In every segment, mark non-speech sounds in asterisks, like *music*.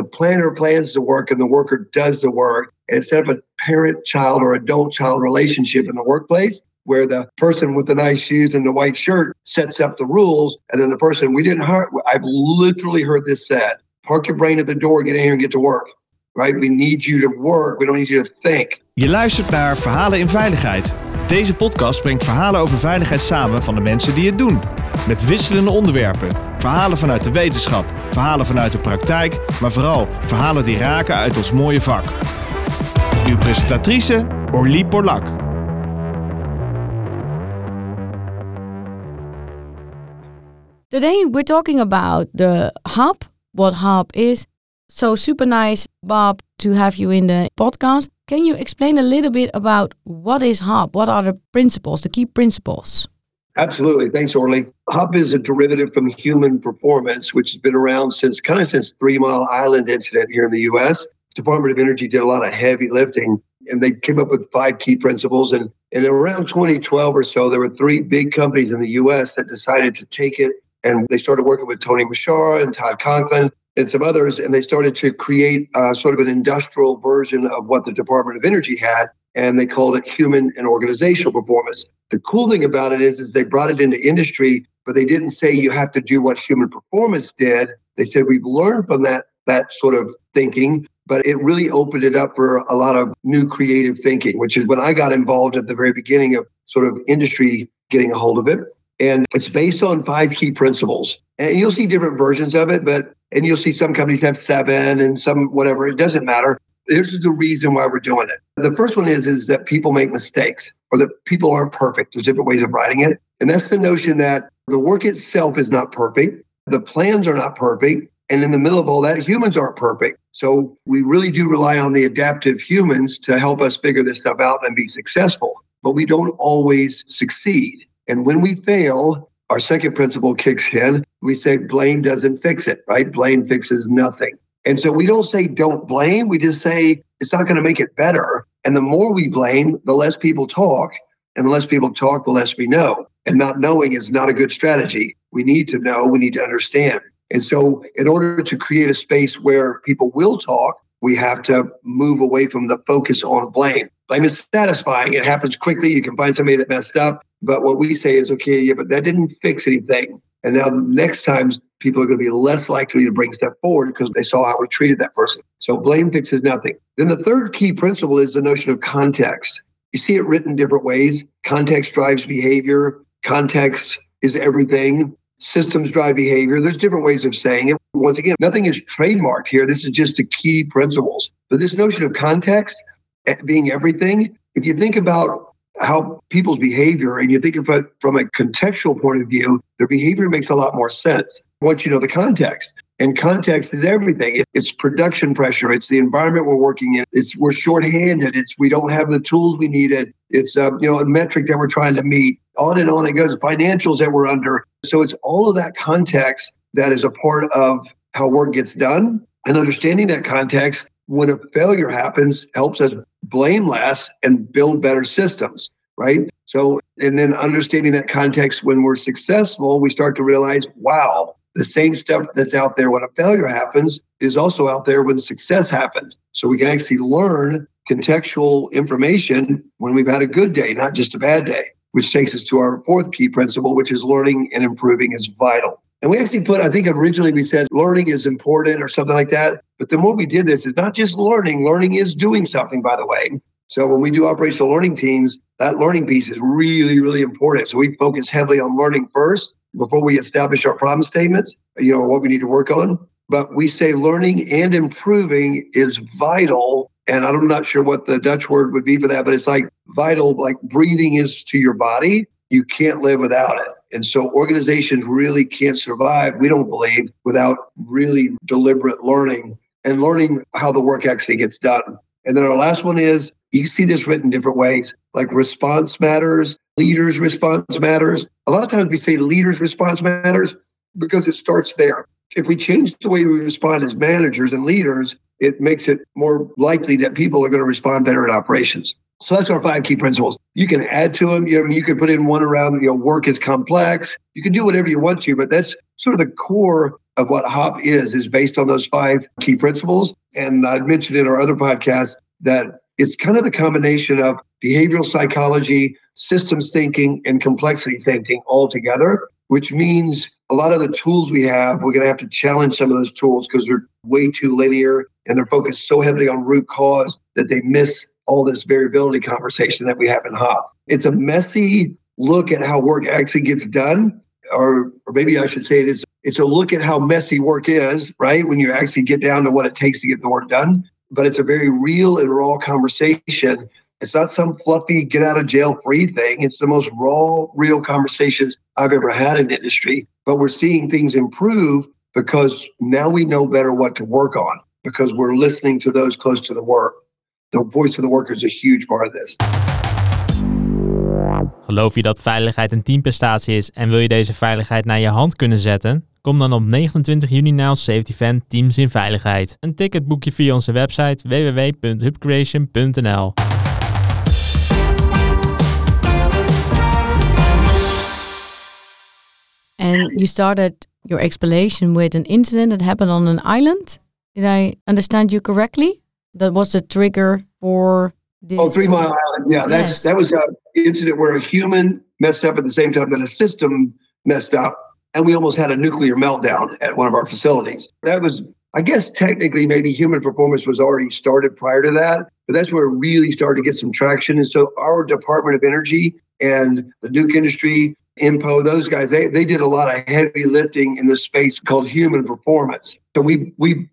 the planner plans the work and the worker does the work. And instead of a parent child or adult child relationship in the workplace, where the person with the nice shoes and the white shirt sets up the rules, and then the person we didn't hire. I've literally heard this said park your brain at the door, get in here and get to work. Right? We need you to work. We don't need you to think. Je luistert naar Verhalen in Veiligheid. Deze podcast brengt verhalen over veiligheid samen van de mensen die het doen. Met wisselende onderwerpen. Verhalen vanuit de wetenschap, verhalen vanuit de praktijk, maar vooral verhalen die raken uit ons mooie vak. Uw presentatrice Orlie Borlak. Today we're talking about the hub, what hub is. So super nice, Bob, to have you in the podcast. Can you explain a little bit about what is HOP? What are the principles, the key principles? Absolutely. Thanks, Orly. HOP is a derivative from human performance, which has been around since kind of since Three Mile Island incident here in the U.S. Department of Energy did a lot of heavy lifting, and they came up with five key principles. And, and around 2012 or so, there were three big companies in the U.S. that decided to take it and they started working with Tony Muschara and Todd Conklin and some others, and they started to create uh, sort of an industrial version of what the Department of Energy had, and they called it human and organizational performance. The cool thing about it is, is they brought it into industry, but they didn't say you have to do what human performance did. They said we've learned from that that sort of thinking, but it really opened it up for a lot of new creative thinking, which is when I got involved at the very beginning of sort of industry getting a hold of it. And it's based on five key principles. And you'll see different versions of it, but and you'll see some companies have seven and some whatever. It doesn't matter. This is the reason why we're doing it. The first one is is that people make mistakes or that people aren't perfect. There's different ways of writing it. And that's the notion that the work itself is not perfect. The plans are not perfect. And in the middle of all that, humans aren't perfect. So we really do rely on the adaptive humans to help us figure this stuff out and be successful. But we don't always succeed. And when we fail, our second principle kicks in. We say blame doesn't fix it, right? Blame fixes nothing. And so we don't say don't blame. We just say it's not going to make it better. And the more we blame, the less people talk. And the less people talk, the less we know. And not knowing is not a good strategy. We need to know, we need to understand. And so, in order to create a space where people will talk, we have to move away from the focus on blame. Blame is satisfying. It happens quickly. You can find somebody that messed up. But what we say is, okay, yeah, but that didn't fix anything. And now next times people are going to be less likely to bring stuff forward because they saw how we treated that person. So blame fixes nothing. Then the third key principle is the notion of context. You see it written different ways. Context drives behavior. Context is everything. Systems drive behavior. There's different ways of saying it. Once again, nothing is trademarked here. This is just the key principles. But this notion of context eh, being everything, if you think about how people's behavior, and you think of it from a contextual point of view, their behavior makes a lot more sense once you know the context. And context is everything. It's production pressure. It's the environment we're working in. It's we're shorthanded. It's we don't have the tools we needed. It's um, you know a metric that we're trying to meet. On and on it goes. Financials that we're under. So it's all of that context that is a part of how work gets done. And understanding that context when a failure happens helps us blame less and build better systems, right? So, and then understanding that context when we're successful, we start to realize, wow, the same stuff that's out there when a failure happens is also out there when success happens. So we can actually learn contextual information when we've had a good day, not just a bad day, which takes us to our fourth key principle, which is learning and improving is vital. And we actually put, I think originally we said learning is important or something like that. But the more we did this, it's not just learning, learning is doing something, by the way. So when we do operational learning teams, that learning piece is really, really important. So we focus heavily on learning first before we establish our problem statements, you know, what we need to work on. But we say learning and improving is vital. And I'm not sure what the Dutch word would be for that, but it's like vital, like breathing is to your body. You can't live without it. And so organizations really can't survive, we don't believe, without really deliberate learning and learning how the work actually gets done. And then our last one is you see this written different ways, like response matters, leaders' response matters. A lot of times we say leaders' response matters because it starts there. If we change the way we respond as managers and leaders, it makes it more likely that people are going to respond better in operations. So that's our five key principles. You can add to them. You know, you can put in one around, you know, work is complex. You can do whatever you want to, but that's sort of the core of what HOP is, is based on those five key principles. And I mentioned in our other podcast that it's kind of the combination of behavioral psychology, systems thinking, and complexity thinking all together, which means a lot of the tools we have, we're going to have to challenge some of those tools because they're way too linear and they're focused so heavily on root cause that they miss all this variability conversation that we have in HOP. It's a messy look at how work actually gets done, or, or maybe I should say it is it's a look at how messy work is, right? When you actually get down to what it takes to get the work done. But it's a very real and raw conversation. It's not some fluffy get out of jail free thing. It's the most raw, real conversations I've ever had in industry. But we're seeing things improve because now we know better what to work on because we're listening to those close to the work. The voice of the worker is a huge part of this. Geloof je dat veiligheid een teamprestatie is en wil je deze veiligheid naar je hand kunnen zetten? Kom dan op 29 juni naar safety event Teams in Veiligheid. Een ticket boek je via onze website www.hubcreation.nl. And you started your explanation with an incident that happened on an island. Did I understand you correctly? That was the trigger for this. Oh, Three Mile Island. Yeah, that's Yes. that was an incident where a human messed up at the same time that a system messed up, and we almost had a nuclear meltdown at one of our facilities. That was, I guess, technically maybe human performance was already started prior to that, but that's where it really started to get some traction. And so our Department of Energy and the nuke industry, INPO, those guys, they they did a lot of heavy lifting in this space called human performance. So we we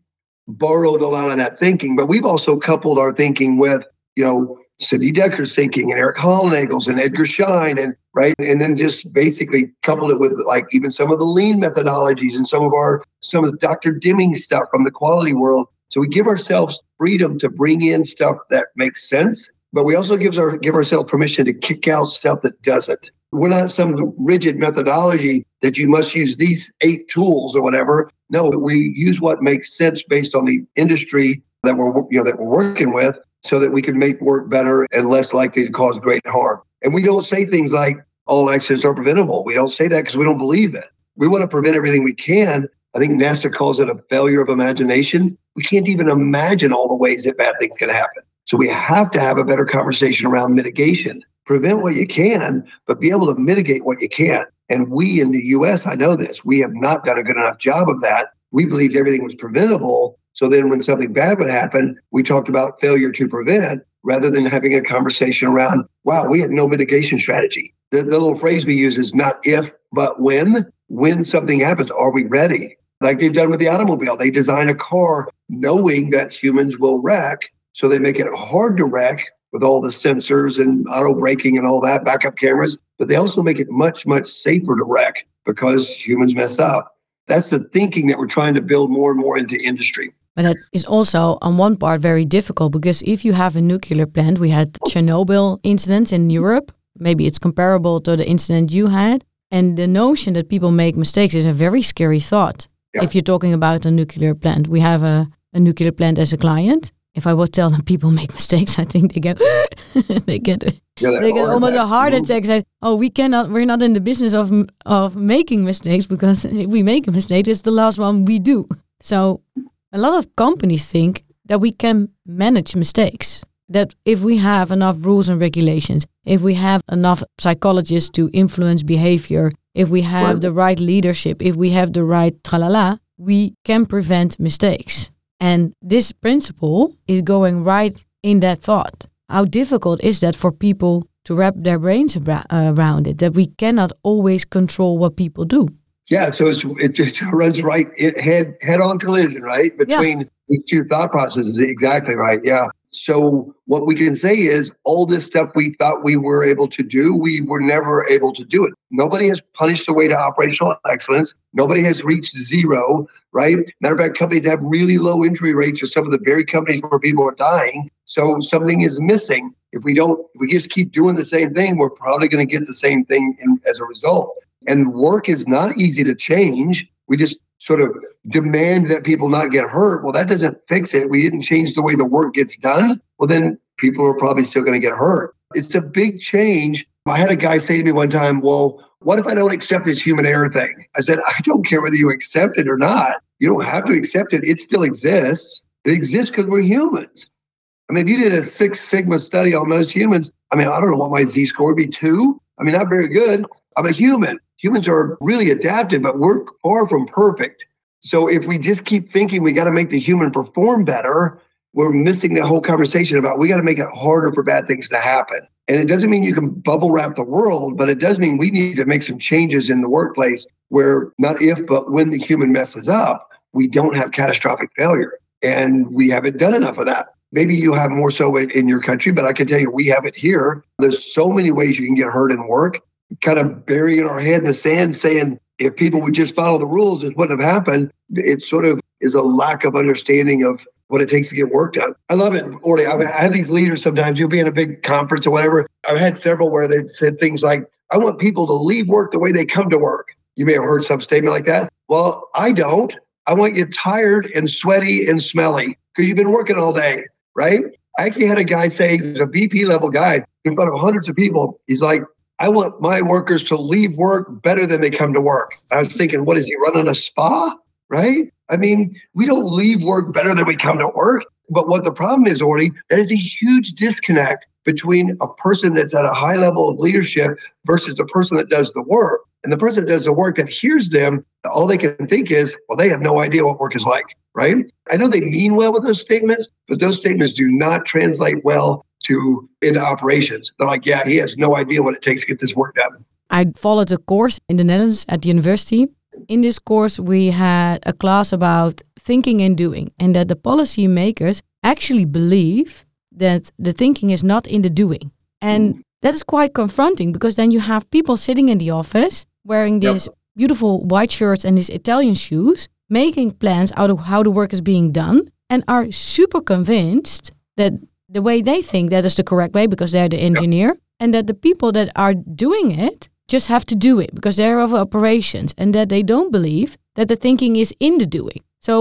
borrowed a lot of that thinking, but we've also coupled our thinking with, you know, Sidney Dekker's thinking and Erik Hollnagels and Edgar Schein and right. And then just basically coupled it with like even some of the lean methodologies and some of our some of the Dr. Deming stuff from the quality world. So we give ourselves freedom to bring in stuff that makes sense, but we also gives our give ourselves permission to kick out stuff that doesn't. We're not some rigid methodology that you must use these eight tools or whatever. No, we use what makes sense based on the industry that we're you know that we're working with so that we can make work better and less likely to cause great harm. And we don't say things like all accidents are preventable. We don't say that because we don't believe it. We want to prevent everything we can. I think NASA calls it a failure of imagination. We can't even imagine all the ways that bad things can happen. So we have to have a better conversation around mitigation. Prevent what you can, but be able to mitigate what you can't. And we in the US, I know this, we have not done a good enough job of that. We believed everything was preventable. So then when something bad would happen, we talked about failure to prevent rather than having a conversation around, wow, we had no mitigation strategy. The, the little phrase we use is not if, but when. When something happens, are we ready? Like they've done with the automobile. They design a car knowing that humans will wreck. So they make it hard to wreck with all the sensors and auto braking and all that, backup cameras. But they also make it much, much safer to wreck because humans mess up. That's the thinking that we're trying to build more and more into industry. But that is also on one part very difficult because if you have a nuclear plant, we had Chernobyl incidents in Europe. Maybe it's comparable to the incident you had. And the notion that people make mistakes is a very scary thought. Yeah. If you're talking about a nuclear plant, we have a, a nuclear plant as a client. If I would tell them people make mistakes, I think they get *laughs* they get Yeah, they get almost a heart attack. Say, oh, we cannot. We're not in the business of of making mistakes because if we make a mistake, it's the last one we do. So a lot of companies think that we can manage mistakes. That if we have enough rules and regulations, if we have enough psychologists to influence behavior, if we have the right leadership, if we have the right tralala, we can prevent mistakes. And this principle is going right in that thought. How difficult is that for people to wrap their brains abra- uh, around it? That we cannot always control what people do. Yeah, so it's, it just runs right it head head on collision, right? Between these two thought processes. Exactly right. Yeah. So what we can say is all this stuff we thought we were able to do, we were never able to do it. Nobody has punished the way to operational excellence. Nobody has reached zero, right? Matter of fact, companies have really low injury rates or some of the very companies where people are dying. So something is missing. If we don't, if we just keep doing the same thing, we're probably going to get the same thing in, as a result. And work is not easy to change. We just sort of demand that people not get hurt. Well, that doesn't fix it. We didn't change the way the work gets done. Well, then people are probably still going to get hurt. It's a big change. I had a guy say to me one time, Well, what if I don't accept this human error thing? I said, I don't care whether you accept it or not. You don't have to accept it. It still exists. It exists because we're humans. I mean, if you did a Six Sigma study on most humans, I mean, I don't know what my Z score would be two. I mean, not very good. I'm a human. Humans are really adaptive, but we're far from perfect. So if we just keep thinking we got to make the human perform better, we're missing the whole conversation about we got to make it harder for bad things to happen. And it doesn't mean you can bubble wrap the world, but it does mean we need to make some changes in the workplace where not if, but when the human messes up, we don't have catastrophic failure. And we haven't done enough of that. Maybe you have more so in your country, but I can tell you we have it here. There's so many ways you can get hurt in work, kind of burying our head in the sand saying, if people would just follow the rules, it wouldn't have happened. It sort of is a lack of understanding of what it takes to get work done. I love it, Orly. I've had these leaders sometimes. You'll be in a big conference or whatever. I've had several where they've said things like, I want people to leave work the way they come to work. You may have heard some statement like that. Well, I don't. I want you tired and sweaty and smelly because you've been working all day, right? I actually had a guy say, a VP level guy in front of hundreds of people. He's like, I want my workers to leave work better than they come to work. I was thinking, what is he running a spa? Right? I mean, we don't leave work better than we come to work. But what the problem is, Orly, that is a huge disconnect between a person that's at a high level of leadership versus the person that does the work. And the person that does the work that hears them, all they can think is, well, they have no idea what work is like, right? I know they mean well with those statements, but those statements do not translate well to into operations. They're like, yeah, he has no idea what it takes to get this work done. I followed a course in the Netherlands at the university in this course, we had a class about thinking and doing, and that the policy makers actually believe that the thinking is not in the doing. And mm. that is quite confronting because then you have people sitting in the office wearing these yep. beautiful white shirts and these Italian shoes, making plans out of how the work is being done, and are super convinced that the way they think that is the correct way because they're the engineer, yep. and that the people that are doing it just have to do it because they're of operations and that they don't believe that the thinking is in the doing. So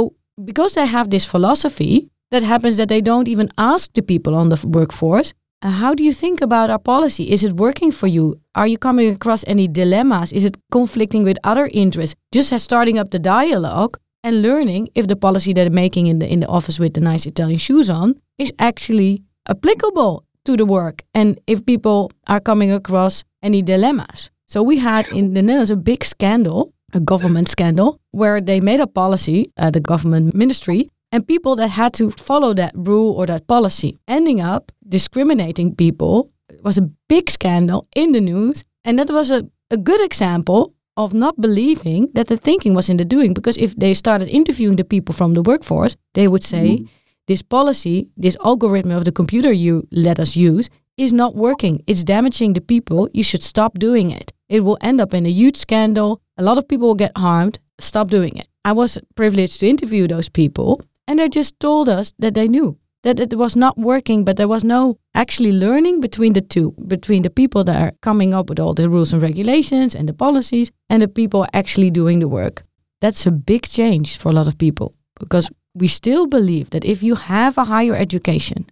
because they have this philosophy, that happens that they don't even ask the people on the workforce, uh, how do you think about our policy? Is it working for you? Are you coming across any dilemmas? Is it conflicting with other interests? Just as starting up the dialogue and learning if the policy they're making in the in the office with the nice Italian shoes on is actually applicable to the work and if people are coming across any dilemmas. So we had in the Netherlands a big scandal, a government scandal, where they made a policy, uh, the government ministry, and people that had to follow that rule or that policy, ending up discriminating people. Was a big scandal in the news, and that was a, a good example of not believing that the thinking was in the doing. Because if they started interviewing the people from the workforce, they would say, mm. This policy, this algorithm of the computer you let us use, is not working. It's damaging the people. You should stop doing it. It will end up in a huge scandal. A lot of people will get harmed. Stop doing it. I was privileged to interview those people, and they just told us that they knew that it was not working, but there was no actually learning between the two, between the people that are coming up with all the rules and regulations and the policies, and the people actually doing the work. That's a big change for a lot of people because we still believe that if you have a higher education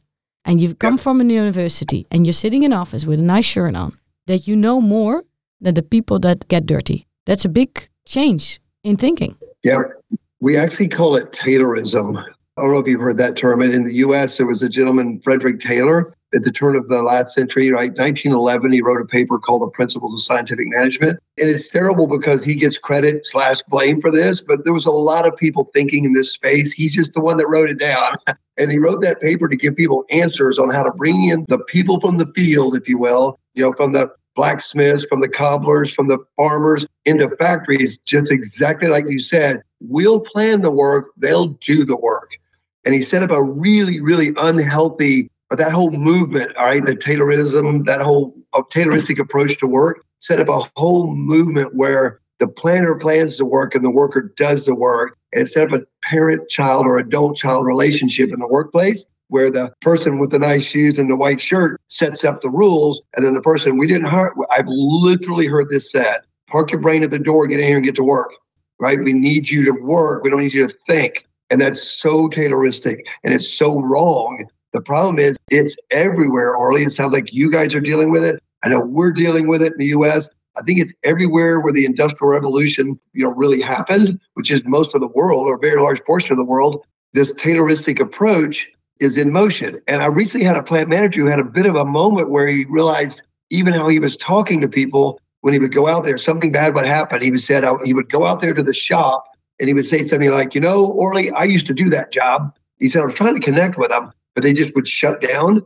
and you've come from a university and you're sitting in office with a nice shirt on, that you know more than the people that get dirty. That's a big change in thinking. Yeah. We actually call it Taylorism. I don't know if you've heard that term. In the US, there was a gentleman, Frederick Taylor, at the turn of the last century, right? 1911, he wrote a paper called The Principles of Scientific Management. And it's terrible because he gets credit slash blame for this, but there was a lot of people thinking in this space. He's just the one that wrote it down. *laughs* And he wrote that paper to give people answers on how to bring in the people from the field, if you will, you know, from the blacksmiths, from the cobblers, from the farmers into factories, just exactly like you said. We'll plan the work, they'll do the work. And he set up a really, really unhealthy, that whole movement, all right, the Taylorism, that whole uh, Tayloristic approach to work, set up a whole movement where the planner plans the work and the worker does the work. And set up a parent child or adult child relationship in the workplace where the person with the nice shoes and the white shirt sets up the rules. And then the person we didn't hire, I've literally heard this said park your brain at the door, get in here and get to work, right? We need you to work. We don't need you to think. And that's so Tayloristic and it's so wrong. The problem is it's everywhere, Orly. It sounds like you guys are dealing with it. I know we're dealing with it in the US. I think it's everywhere where the industrial revolution, you know, really happened, which is most of the world or a very large portion of the world. This Tayloristic approach is in motion. And I recently had a plant manager who had a bit of a moment where he realized even how he was talking to people when he would go out there, something bad would happen. He would said he would go out there to the shop and he would say something like, "You know, Orly, I used to do that job." He said I was trying to connect with them, but they just would shut down.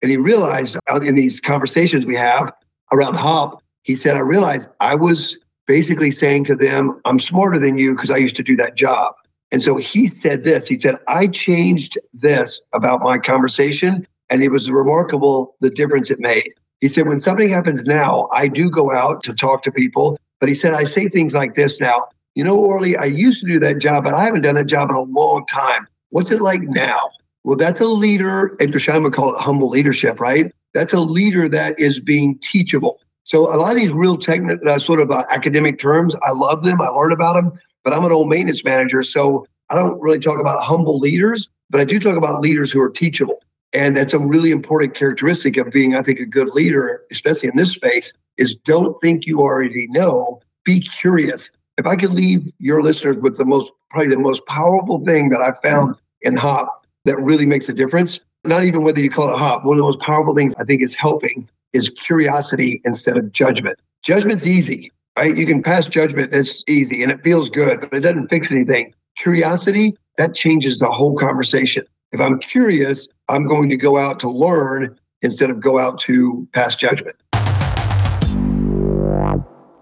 And he realized in these conversations we have around Hop, he said, "I realized I was basically saying to them, I'm smarter than you because I used to do that job." And so he said this. He said, "I changed this about my conversation, and it was remarkable the difference it made." He said, when something happens now, I do go out to talk to people. But he said, I say things like this now. You know, Orly, I used to do that job, but I haven't done that job in a long time. What's it like now? Well, that's a leader, Edgar Schein would call it humble leadership, right? That's a leader that is being teachable. So a lot of these real technical, uh, sort of uh, academic terms, I love them. I learn about them, but I'm an old maintenance manager, so I don't really talk about humble leaders, but I do talk about leaders who are teachable. And that's a really important characteristic of being, I think, a good leader, especially in this space, is don't think you already know. Be curious. If I could leave your listeners with the most, probably the most powerful thing that I found in HOP that really makes a difference, not even whether you call it HOP, one of the most powerful things I think is helping is curiosity instead of judgment. Judgment's easy, right? You can pass judgment, it's easy and it feels good, but it doesn't fix anything. Curiosity, that changes the whole conversation. If I'm curious, I'm going to go out to learn instead of go out to pass judgment.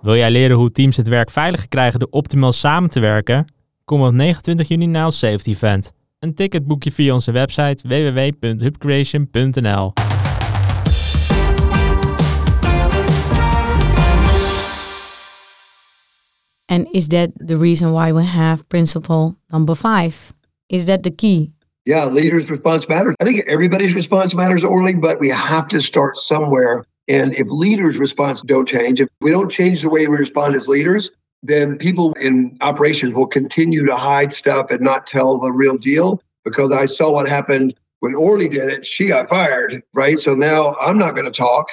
Wil jij leren hoe teams het werk veiliger krijgen door optimaal samen te werken? Kom op 29 juni naar ons Safety Event. Een ticket boek je via onze website www.hubcreation.nl. And is that the reason why we have principle number five? Is that the key? Yeah, leaders' response matters. I think everybody's response matters, Orly, but we have to start somewhere. And if leaders' response don't change, if we don't change the way we respond as leaders, then people in operations will continue to hide stuff and not tell the real deal. Because I saw what happened when Orly did it, she got fired, right? So now I'm not going to talk.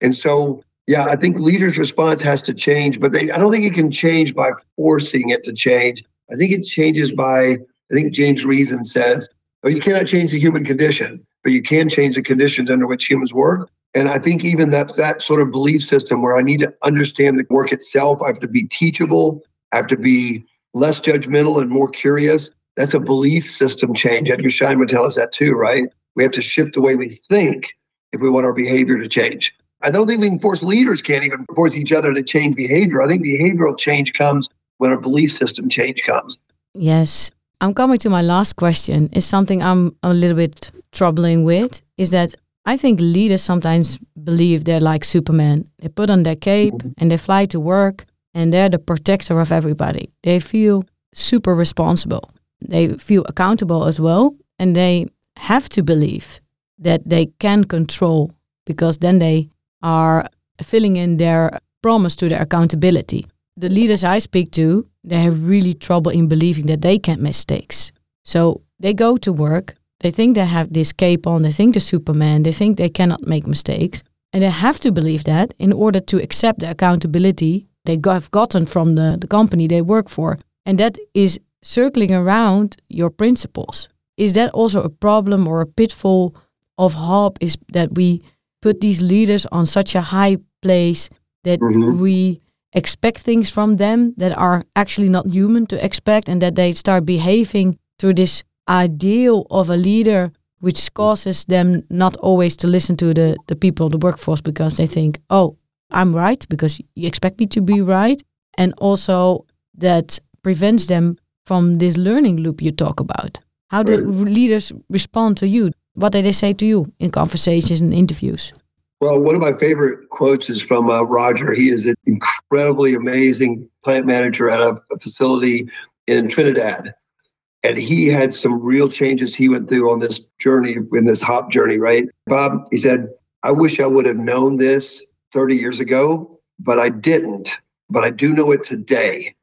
And so, yeah, I think leaders' response has to change, but they, I don't think it can change by forcing it to change. I think it changes by, I think James Reason says, oh, you cannot change the human condition, but you can change the conditions under which humans work. And I think even that that sort of belief system where I need to understand the work itself, I have to be teachable, I have to be less judgmental and more curious. That's a belief system change. Edgar Schein would tell us that too, right? We have to shift the way we think if we want our behavior to change. I don't think we can force leaders can't even force each other to change behavior. I think behavioral change comes when our belief system change comes. Yes. I'm coming to my last question. Is something I'm a little bit troubling with is that I think leaders sometimes believe they're like Superman. They put on their cape mm-hmm. and they fly to work and they're the protector of everybody. They feel super responsible. They feel accountable as well and they have to believe that they can control because then they are filling in their promise to their accountability. The leaders I speak to, they have really trouble in believing that they can make mistakes. So they go to work, they think they have this cape on, they think they're Superman, they think they cannot make mistakes. And they have to believe that in order to accept the accountability they have gotten from the, the company they work for. And that is circling around your principles. Is that also a problem or a pitfall of HOP? Is that we put these leaders on such a high place that mm-hmm. we expect things from them that are actually not human to expect and that they start behaving to this ideal of a leader which causes them not always to listen to the, the people the workforce because they think, oh, I'm right because you expect me to be right. And also that prevents them from this learning loop you talk about. How do leaders respond to you? What do they say to you in conversations and interviews? Well, one of my favorite quotes is from uh, Roger. He is an incredibly amazing plant manager at a, a facility in Trinidad. And he had some real changes he went through on this journey, in this hop journey, right? Bob, he said, I wish I would have known this 30 years ago, but I didn't. But I do know it today,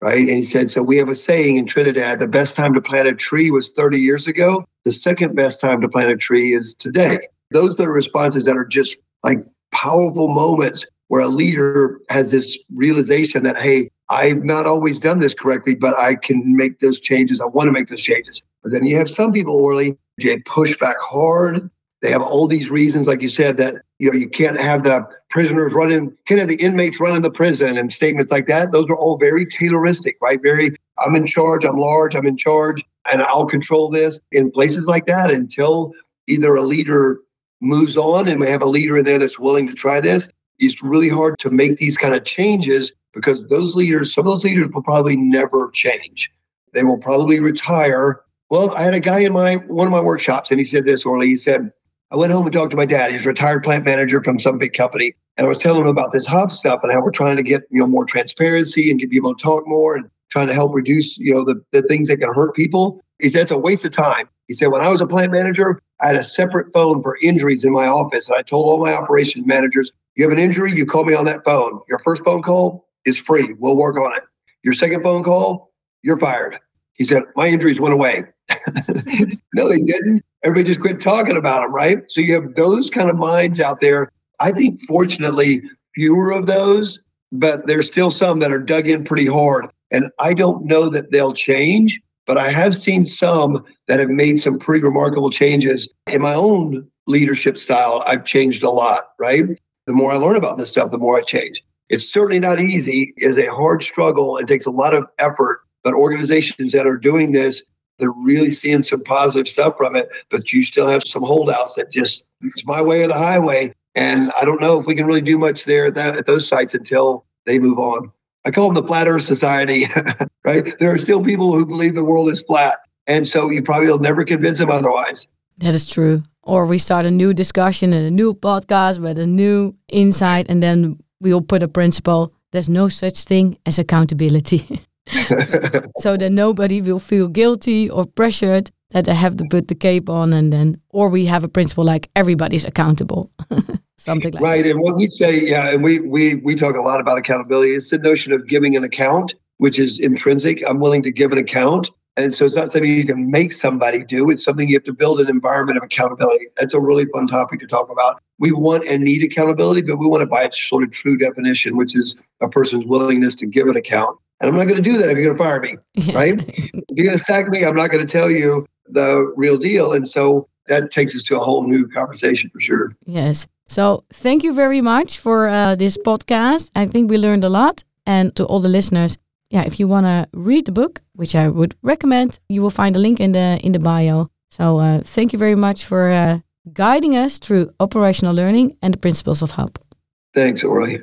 right? And he said, So we have a saying in Trinidad the best time to plant a tree was 30 years ago. The second best time to plant a tree is today. Those are responses that are just like powerful moments where a leader has this realization that, hey, I've not always done this correctly, but I can make those changes. I want to make those changes. But then you have some people, Orly, they push back hard. They have all these reasons, like you said, that you know you can't have the prisoners running, can't have the inmates running the prison, and statements like that. Those are all very Tayloristic, right? Very, I'm in charge, I'm large, I'm in charge, and I'll control this. In places like that, until either a leader moves on and we have a leader in there that's willing to try this, it's really hard to make these kind of changes because those leaders, some of those leaders will probably never change. They will probably retire. Well, I had a guy in my one of my workshops, and he said this, Orly. He said, I went home and talked to my dad. He's a retired plant manager from some big company. And I was telling him about this HOP stuff and how we're trying to get, you know, more transparency and get people to talk more and trying to help reduce, you know, the, the things that can hurt people. He said it's a waste of time. He said, when I was a plant manager, I had a separate phone for injuries in my office. And I told all my operations managers, you have an injury, you call me on that phone. Your first phone call is free. We'll work on it. Your second phone call, you're fired. He said, my injuries went away. *laughs* no, they didn't. Everybody just quit talking about them, right? So you have those kind of minds out there. I think, fortunately, fewer of those, but there's still some that are dug in pretty hard. And I don't know that they'll change, but I have seen some that have made some pretty remarkable changes. In my own leadership style, I've changed a lot, right? The more I learn about this stuff, the more I change. It's certainly not easy. It's a hard struggle. It takes a lot of effort. But organizations that are doing this, they're really seeing some positive stuff from it. But you still have some holdouts that just, it's my way or the highway. And I don't know if we can really do much there at, that, at those sites until they move on. I call them the Flat Earth Society, *laughs* right? There are still people who believe the world is flat. And so you probably will never convince them otherwise. That is true. Or we start a new discussion and a new podcast with a new insight, and then we will put a principle. There's no such thing as accountability. *laughs* *laughs* so that nobody will feel guilty or pressured that they have to put the cape on and then or we have a principle like everybody's accountable *laughs* something like right that. and what we say yeah and we we we talk a lot about accountability it's the notion of giving an account which is intrinsic i'm willing to give an account and so it's not something you can make somebody do it's something you have to build an environment of accountability that's a really fun topic to talk about we want and need accountability but we want it by its sort of true definition which is a person's willingness to give an account and I'm not going to do that if you're going to fire me, *laughs* right? if you're going to sack me, I'm not going to tell you the real deal. And so that takes us to a whole new conversation for sure. Yes. So thank you very much for uh, this podcast. I think we learned a lot. And to all the listeners, yeah, if you want to read the book, which I would recommend, you will find a link in the in the bio. So uh, thank you very much for uh, guiding us through operational learning and the principles of HOP. Thanks, Orly.